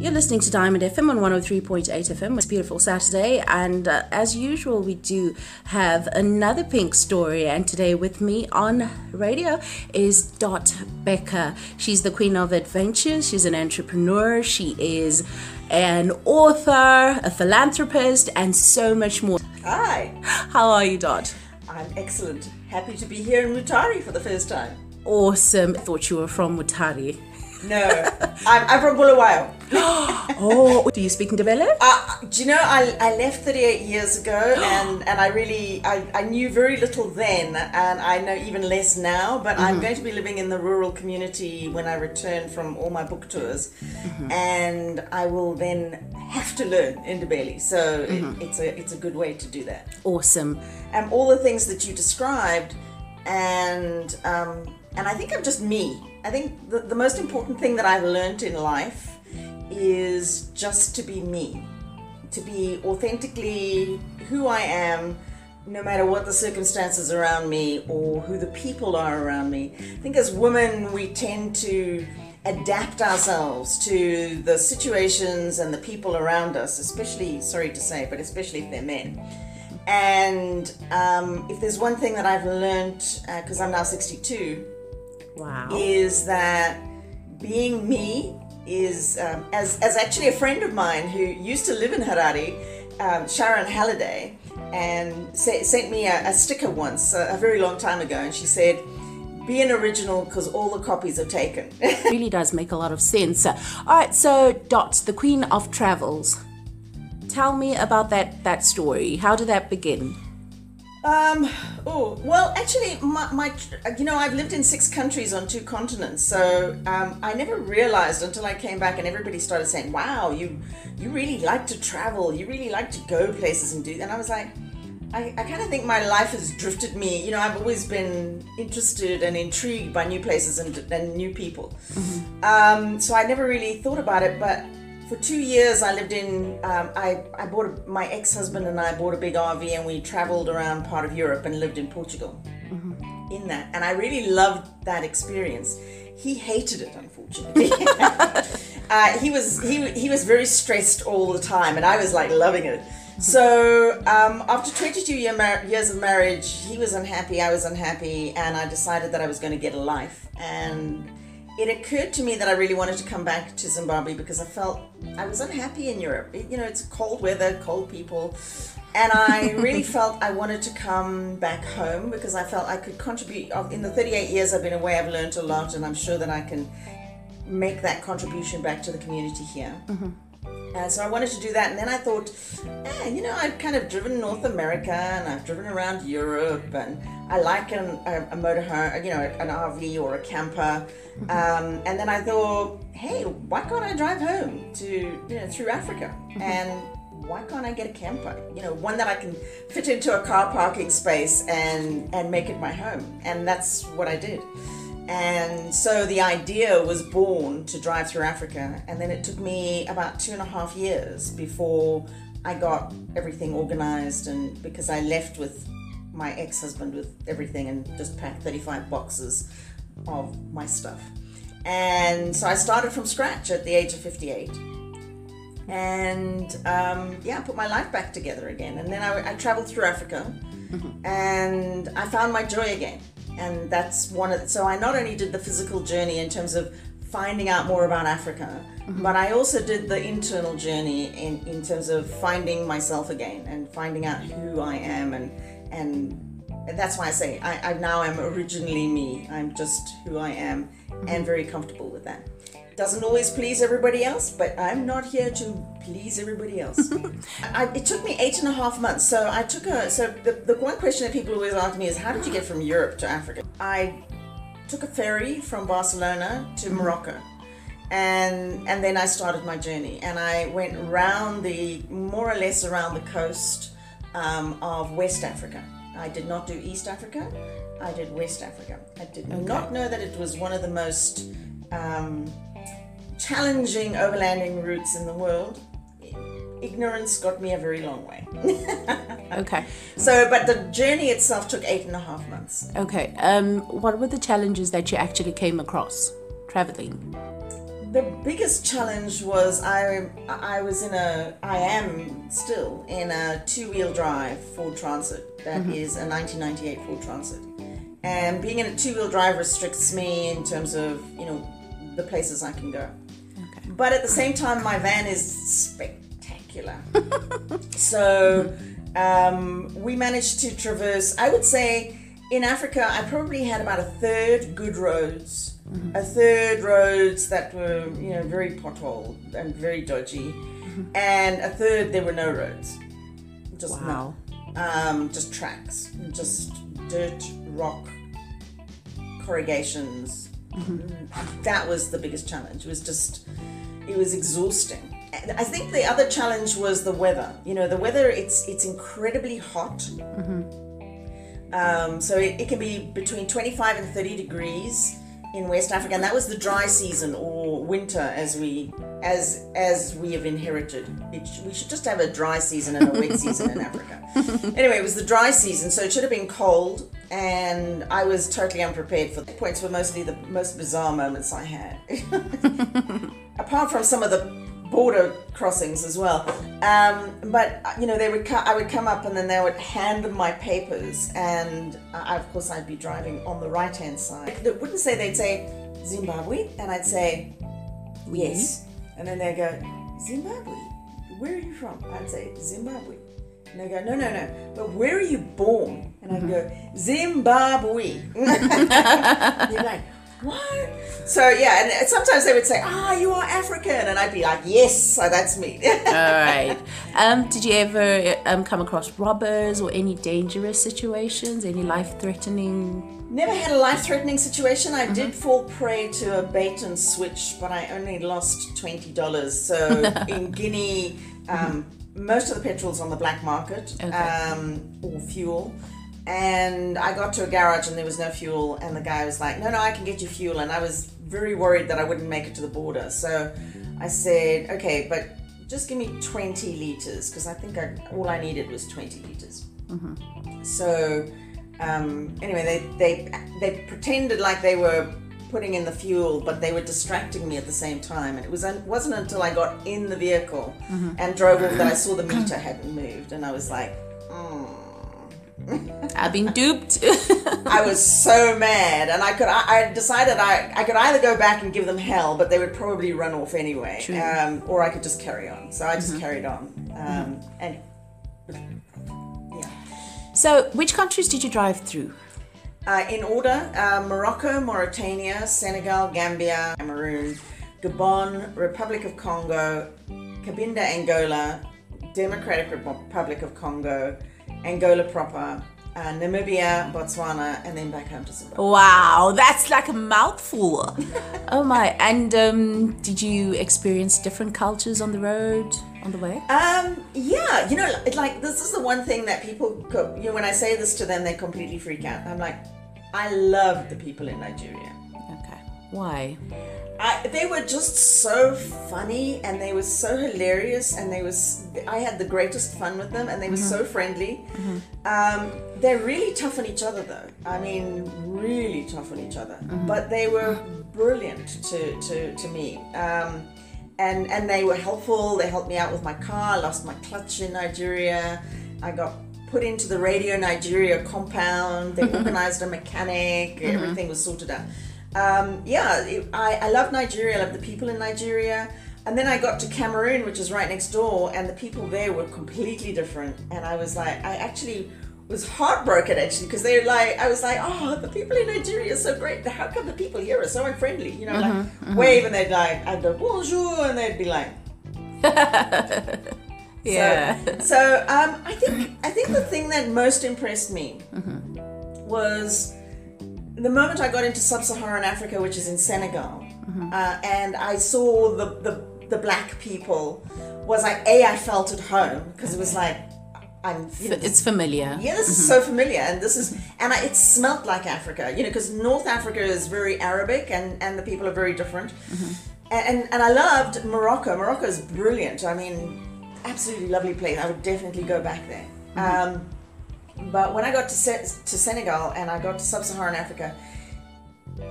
You're listening to Diamond FM on 103.8 FM. It's a beautiful Saturday, and uh, as usual, we do have another pink story. And today, with me on radio is Dot Becker. She's the queen of adventure, she's an entrepreneur, she is an author, a philanthropist, and so much more. Hi, How are you, Dot? I'm excellent. Happy to be here in Mutare for the first time. Awesome. I thought you were from Mutare. No, I'm, I'm from Bulawayo. Oh, do you speak Ndebele? Uh, do you know, I, I left 38 years ago and, and I really, I, I knew very little then and I know even less now, but I'm going to be living in the rural community when I return from all my book tours and I will then have to learn Ndebele. So it, it's, a, it's a good way to do that. Awesome. and all the things that you described and um, and I think I'm just me. I think the, the most important thing that I've learned in life is just to be me, to be authentically who I am, no matter what the circumstances around me or who the people are around me. I think as women, we tend to adapt ourselves to the situations and the people around us, especially, sorry to say, but especially if they're men. And um, if there's one thing that I've learned, because I'm now 62, Wow. is that being me is, um, as, as actually a friend of mine who used to live in Harare, um, Sharon Halliday, and sa- sent me a, a sticker once, a, a very long time ago, and she said, be an original because all the copies are taken. really does make a lot of sense. All right, so Dot, the Queen of Travels. Tell me about that that story. How did that begin? Um. Oh well, actually, my, my you know I've lived in six countries on two continents, so um, I never realized until I came back and everybody started saying, "Wow, you you really like to travel. You really like to go places and do." And I was like, I, I kind of think my life has drifted me. You know, I've always been interested and intrigued by new places and, and new people. Um, so I never really thought about it, but for two years I lived in. Um, I I bought a, my ex husband and I bought a big RV and we traveled around part of Europe and lived in Portugal. In that, and I really loved that experience. He hated it, unfortunately. uh, he was he he was very stressed all the time, and I was like loving it. So um, after 22 year mar- years of marriage, he was unhappy, I was unhappy, and I decided that I was going to get a life. And it occurred to me that I really wanted to come back to Zimbabwe because I felt I was unhappy in Europe. It- you know, it's cold weather, cold people, and I really felt I wanted to come back home because I felt I could contribute. In the 38 years I've been away, I've learned a lot, and I'm sure that I can make that contribution back to the community here. And so I wanted to do that, and then I thought, eh, you know, I've kind of driven North America and I've driven around Europe, and I like an, a, a motorhome, you know, an RV or a camper. Um, and then I thought, hey, why can't I drive home to, you know, through Africa? And why can't I get a camper? You know, one that I can fit into a car parking space and and make it my home. And that's what I did. And so the idea was born to drive through Africa. And then it took me about two and a half years before I got everything organized. And because I left with my ex husband with everything and just packed 35 boxes of my stuff. And so I started from scratch at the age of 58 and um, yeah, put my life back together again. And then I, I traveled through Africa, and I found my joy again. And that's one of so I not only did the physical journey in terms of finding out more about Africa, but I also did the internal journey in, in terms of finding myself again and finding out who I am and and that's why I say I, I now am originally me. I'm just who I am and very comfortable with that. Doesn't always please everybody else, but I'm not here to please everybody else. I, it took me eight and a half months. So I took a so the, the one question that people always ask me is how did you get from Europe to Africa? I took a ferry from Barcelona to mm-hmm. Morocco. And and then I started my journey and I went around the more or less around the coast um, of West Africa. I did not do East Africa. I did West Africa. I did not know that it was one of the most um, challenging overlanding routes in the world. Ignorance got me a very long way. Okay. so, but the journey itself took eight and a half months. Okay. Um, what were the challenges that you actually came across traveling? The biggest challenge was I I was in a I am still in a two wheel drive Ford Transit that is a 1998 Ford Transit, and being in a two wheel drive restricts me in terms of you know the places I can go. Okay. But at the same time, my van is spectacular. so um, we managed to traverse, I would say, in Africa, I probably had about a third good roads, a third roads that were, you know, very potholed and very dodgy, and a third there were no roads. Just Wow. no. Um, just tracks, just dirt, rock, corrugations. That was the biggest challenge. It was just, it was exhausting. I think the other challenge was the weather. You know, the weather. It's it's incredibly hot. Um, so it, it can be between 25 and 30 degrees in West Africa, and that was the dry season or winter, as we as as we have inherited. It, we should just have a dry season and a wet season in Africa. Anyway, it was the dry season, so it should have been cold, and I was totally unprepared for the points. Were mostly the most bizarre moments I had, apart from some of the border crossings as well. Um, but you know, they would co- I would come up and then they would hand them my papers, and I, of course I'd be driving on the right hand side. They wouldn't say they'd say Zimbabwe, and I'd say mm-hmm. yes, and then they go Zimbabwe. Where are you from? I'd say Zimbabwe. And they go, no, no, no. But where are you born? And I'd mm-hmm. go, Zimbabwe. You're like, what? So yeah, and sometimes they would say, ah, you are African, and I'd be like, yes, so that's me. All right. Um, did you ever um, come across robbers or any dangerous situations? Any life threatening? Never had a life-threatening situation. I did fall prey to a bait and switch, but I only lost twenty dollars. So in Guinea, um, most of the petrol's on the black market Okay. um, or fuel. And I got to a garage and there was no fuel, and the guy was like, "No, no, I can get you fuel." And I was very worried that I wouldn't make it to the border. So I said, "Okay, but just give me twenty liters because I think I, all I needed was twenty liters." So um, anyway, they, they they pretended like they were putting in the fuel, but they were distracting me at the same time. And it was un- wasn't until I got in the vehicle and drove off that I saw the meter hadn't moved, and I was like, I've been duped. I was so mad, and I could I, I decided I I could either go back and give them hell, but they would probably run off anyway, True. um, or I could just carry on. So I just carried on, um, and yeah. so, which countries did you drive through? Uh, in order uh, Morocco, Mauritania, Senegal, Gambia, Cameroon, Gabon, Republic of Congo, Cabinda, Angola, Democratic Republic of Congo, Angola proper, uh, Namibia, Botswana, and then back home to Zimbabwe. Wow, that's like a mouthful. oh my! And um, did you experience different cultures on the road on the way? Um, yeah, you know, like this is the one thing that people, go, you know, when I say this to them, they completely freak out. I'm like, I love the people in Nigeria. Why? I, they were just so funny and they were so hilarious and they was I had the greatest fun with them and they were so friendly. Um, they're really tough on each other though. I mean, really tough on each other. But they were brilliant to to, to me. Um, and and they were helpful. They helped me out with my car. I lost my clutch in Nigeria. I got put into the Radio Nigeria compound. They organized a mechanic. Everything was sorted out. Um, yeah, it, I, I love Nigeria. I love the people in Nigeria. And then I got to Cameroon, which is right next door, and the people there were completely different. And I was like, I actually was heartbroken actually because they're like, I was like, oh, the people in Nigeria are so great. How come the people here are so unfriendly? You know, like wave and they'd like, I'd go bonjour, and they'd be like, Yeah. so, so um, I think I think the thing that most impressed me was the moment I got into sub-Saharan Africa, which is in Senegal, uh, and I saw the, the the black people. Was like a I felt at home because it was like I'm. You know, it's familiar. yeah, this is so familiar, and this is, and I, it smelt like Africa, you know, because North Africa is very Arabic, and and the people are very different, and, and and I loved Morocco. Morocco is brilliant. I mean, absolutely lovely place. I would definitely go back there. Um, but when I got to Se- to Senegal and I got to Sub-Saharan Africa,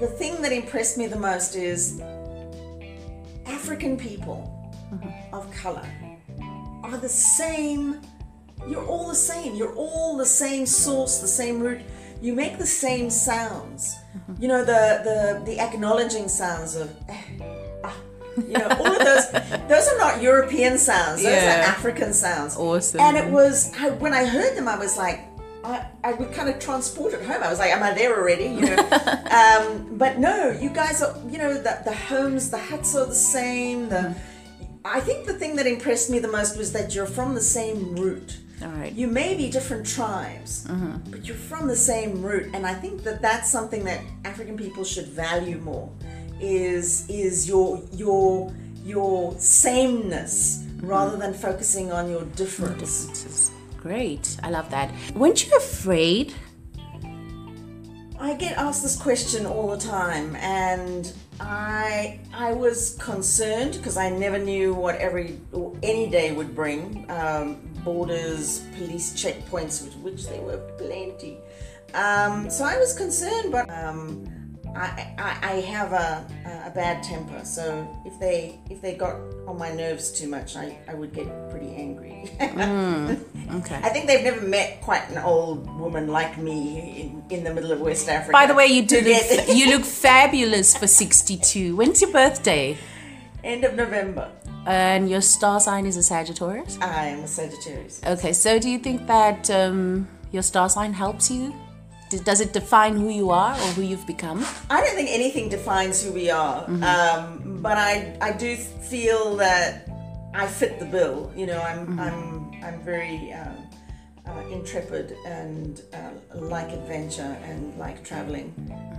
the thing that impressed me the most is African people of color are the same. You're all the same. You're all the same source, the same root. You make the same sounds. You know the the the acknowledging sounds of. eh, ah, You know all of those. Those are not European sounds. Those are African sounds. Awesome. And it was I, when I heard them, I was like, I, I was kind of transport transported home. I was like, Am I there already? You know. um, but no, you guys are. You know the the homes, the huts are the same. The mm-hmm. I think the thing that impressed me the most was that you're from the same root. All right. You may be different tribes, mm-hmm. but you're from the same root, and I think that that's something that African people should value more. Is is your your your sameness mm-hmm. rather than focusing on your difference. Differences. Great. I love that. Weren't you afraid? I get asked this question all the time, and I I was concerned because I never knew what every any day would bring. Um, borders, police checkpoints, which, which there were plenty. Um, so I was concerned, but um, I, I I have a, a bad temper, so if they if they got on my nerves too much, I, I would get pretty angry. Okay. I think they've never met quite an old woman like me in, in the middle of West Africa. By the way, you do look you look fabulous for 62. When's your birthday? End of November. And your star sign is a Sagittarius. I am a Sagittarius. Okay, so do you think that um, your star sign helps you? Does it define who you are or who you've become? I don't think anything defines who we are, um, but I I do feel that I fit the bill. You know, I'm I'm I'm very um, uh, intrepid and uh, like adventure and like traveling.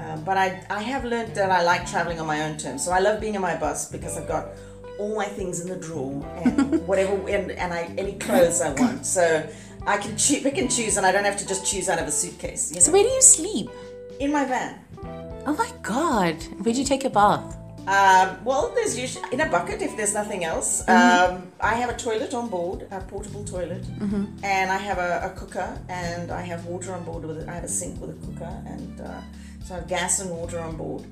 Um, but I I have learned that I like traveling on my own terms. So I love being in my bus because I've got all my things in the drawer and whatever and, and I any clothes I want. So I can choo- pick and choose, and I don't have to just choose out of a suitcase. You know? So where do you sleep? in my van. Oh my god. Where'd you take your bath? Um, well, there's usually in a bucket if there's nothing else. Um, I have a toilet on board, a portable toilet, and I have a, a cooker, and I have water on board with it. I have a sink with a cooker, and uh, so I have gas and water on board.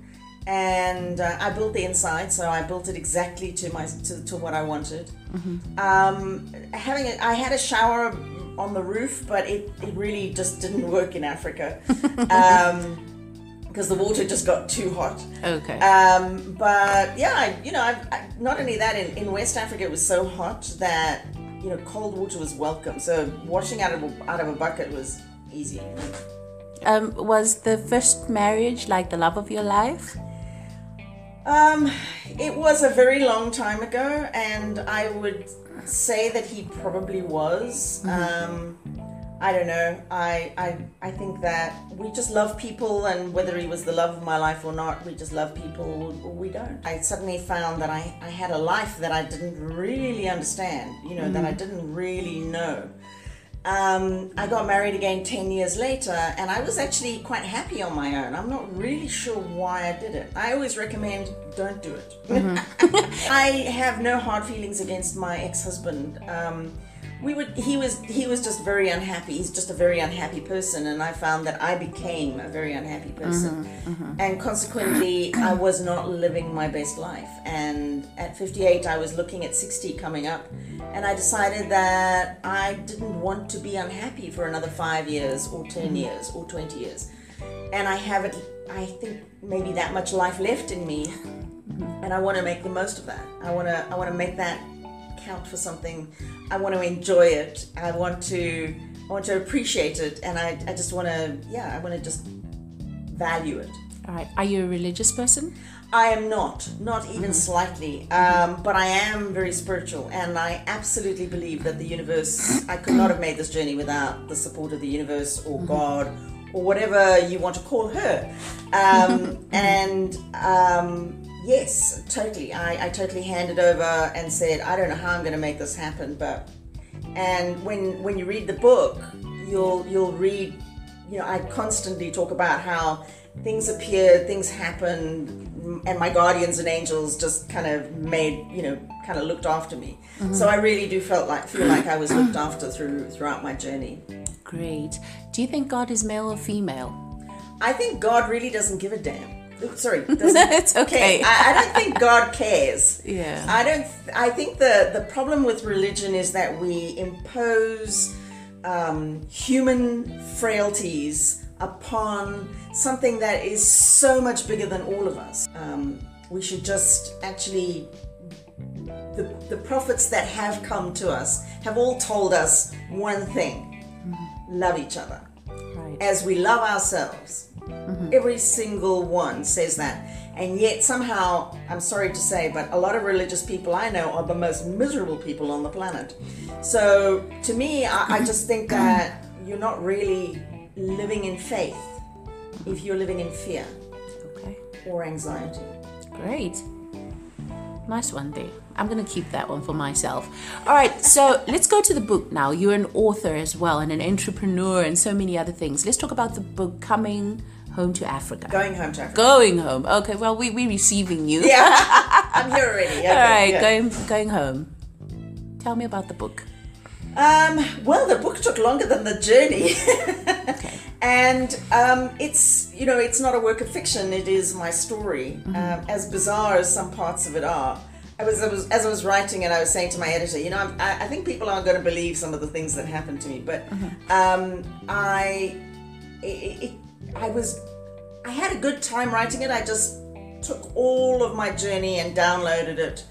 And uh, I built the inside, so I built it exactly to my to, to what I wanted. Um, having a, I had a shower on the roof, but it, it really just didn't work in Africa. Um, because the water just got too hot. Okay. Um, but yeah, I, you know, I, I, not only that, in, in West Africa it was so hot that you know cold water was welcome. So washing out of a, out of a bucket was easy. Um, was the first marriage like the love of your life? Um, it was a very long time ago, and I would say that he probably was. Um, I don't know. I, I I think that we just love people, and whether he was the love of my life or not, we just love people or we don't. I suddenly found that I, I had a life that I didn't really understand, you know, that I didn't really know. Um, I got married again 10 years later, and I was actually quite happy on my own. I'm not really sure why I did it. I always recommend don't do it. I have no hard feelings against my ex husband. Um, we would he was he was just very unhappy he's just a very unhappy person and i found that i became a very unhappy person and consequently i was not living my best life and at 58 i was looking at 60 coming up and i decided that i didn't want to be unhappy for another 5 years or 10 mm-hmm. years or 20 years and i haven't i think maybe that much life left in me mm-hmm. and i want to make the most of that i want to i want to make that count for something. I want to enjoy it. I want to I want to appreciate it, and I, I just want to yeah I want to just value it. All right. Are you a religious person? I am not, not even slightly, um, but I am very spiritual, and I absolutely believe that the universe. I could not have made this journey without the support of the universe or God or whatever you want to call her. Um, and um, yes, totally. I, I totally handed over and said, I don't know how I'm going to make this happen, but and when when you read the book, you'll you'll read. You know, I constantly talk about how things appeared, things happened, and my guardians and angels just kind of made you know kind of looked after me. So I really do felt like feel like I was looked after through throughout my journey. Great. Do you think God is male or female? I think God really doesn't give a damn. sorry, it's okay. I, I don't think God cares. Yeah. I don't. I think the the problem with religion is that we impose um, human frailties upon something that is so much bigger than all of us. Um, we should just actually. The, the prophets that have come to us have all told us one thing love each other right. as we love ourselves. Every single one says that. And yet, somehow, I'm sorry to say, but a lot of religious people I know are the most miserable people on the planet. So, to me, I, I just think that you're not really living in faith if you're living in fear Okay. or anxiety. Great. Nice one there. I'm going to keep that one for myself. All right, so let's go to the book now. You're an author as well and an entrepreneur and so many other things. Let's talk about the book Coming Home to Africa. Going home to Africa. Going home. Okay, well, we, we're receiving you. Yeah, I'm here already. Okay, All right, yeah. going, going home. Tell me about the book. Um, well, the book took longer than the journey. And um, it's you know it's not a work of fiction. It is my story. Um, as bizarre as some parts of it are I was, I was as I was writing it I was saying to my editor you know I'm, I, I think people aren't going to believe some of the things that happened to me but um, I it, it, I was I had a good time writing it. I just took all of my journey and downloaded it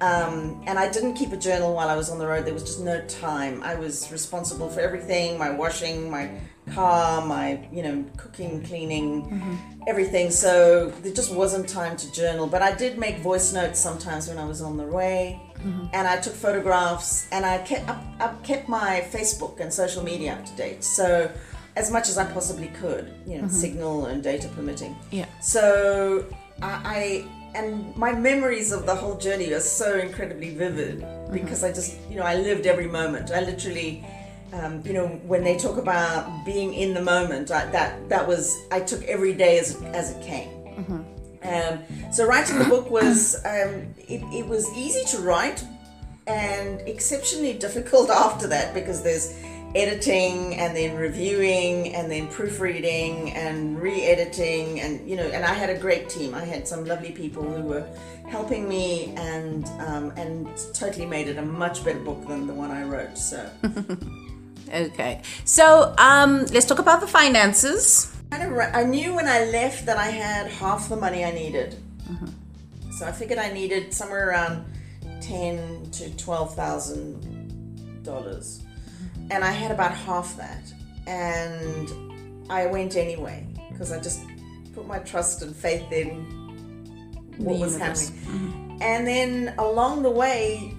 um, and I didn't keep a journal while I was on the road. There was just no time. I was responsible for everything: my washing, my car, my you know cooking, cleaning, mm-hmm. everything. So there just wasn't time to journal. But I did make voice notes sometimes when I was on the way, mm-hmm. and I took photographs, and I kept kept my Facebook and social media up to date. So as much as I possibly could, you know, mm-hmm. signal and data permitting. Yeah. So I, I and my memories of the whole journey are so incredibly vivid because I just you know I lived every moment. I literally. Um, you know when they talk about being in the moment I, that that was i took every day as, as it came um, so writing the book was um, it, it was easy to write and exceptionally difficult after that because there's editing and then reviewing and then proofreading and re-editing and you know and I had a great team. I had some lovely people who were helping me and um, and totally made it a much better book than the one I wrote so. Okay. So um, let's talk about the finances. kind of ra- I knew when I left that I had half the money I needed. So I figured I needed somewhere around ten to twelve thousand dollars and I had about half that and I went anyway because I just put my trust and faith in what The was universe. happening. And then along the way,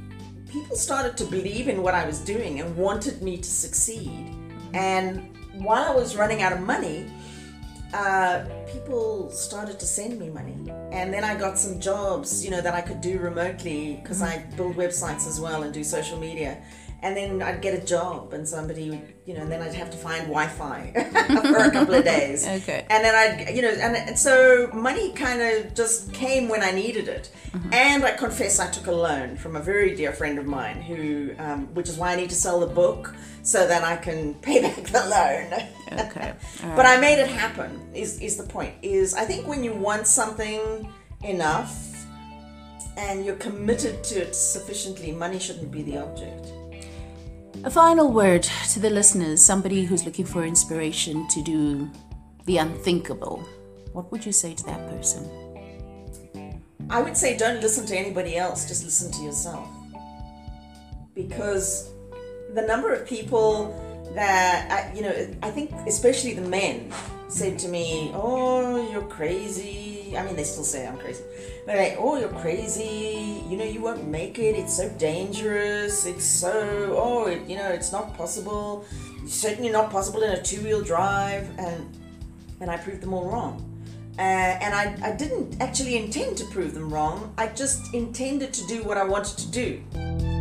people started to believe in what I was doing and wanted me to succeed. And while I was running out of money, uh, people started to send me money. And then I got some jobs, you know, that I could do remotely because I build websites as well and do social media. And then I'd get a job and somebody would, you know, and then I'd have to find Wi-Fi for a couple of days. Okay. And then I'd, you know, and, and so money kind of just came when I needed it. And I confess I took a loan from a very dear friend of mine who, um, which is why I need to sell the book so that I can pay back the loan. Okay. All But I made it happen. Is is the point? Is I think when you want something enough and you're committed to it sufficiently, money shouldn't be the object. A final word to the listeners, somebody who's looking for inspiration to do the unthinkable. What would you say to that person? I would say don't listen to anybody else, just listen to yourself. Because the number of people that, you know, I think especially the men said to me, Oh, you're I mean, they still say I'm crazy. But like, Oh, you're crazy. You know, you won't make it. It's so dangerous. It's so, oh, it, you know, it's not possible. It's certainly not possible in a two wheel drive. And, and I proved them all wrong. Uh, and I, I didn't actually intend to prove them wrong. I just intended to do what I wanted to do.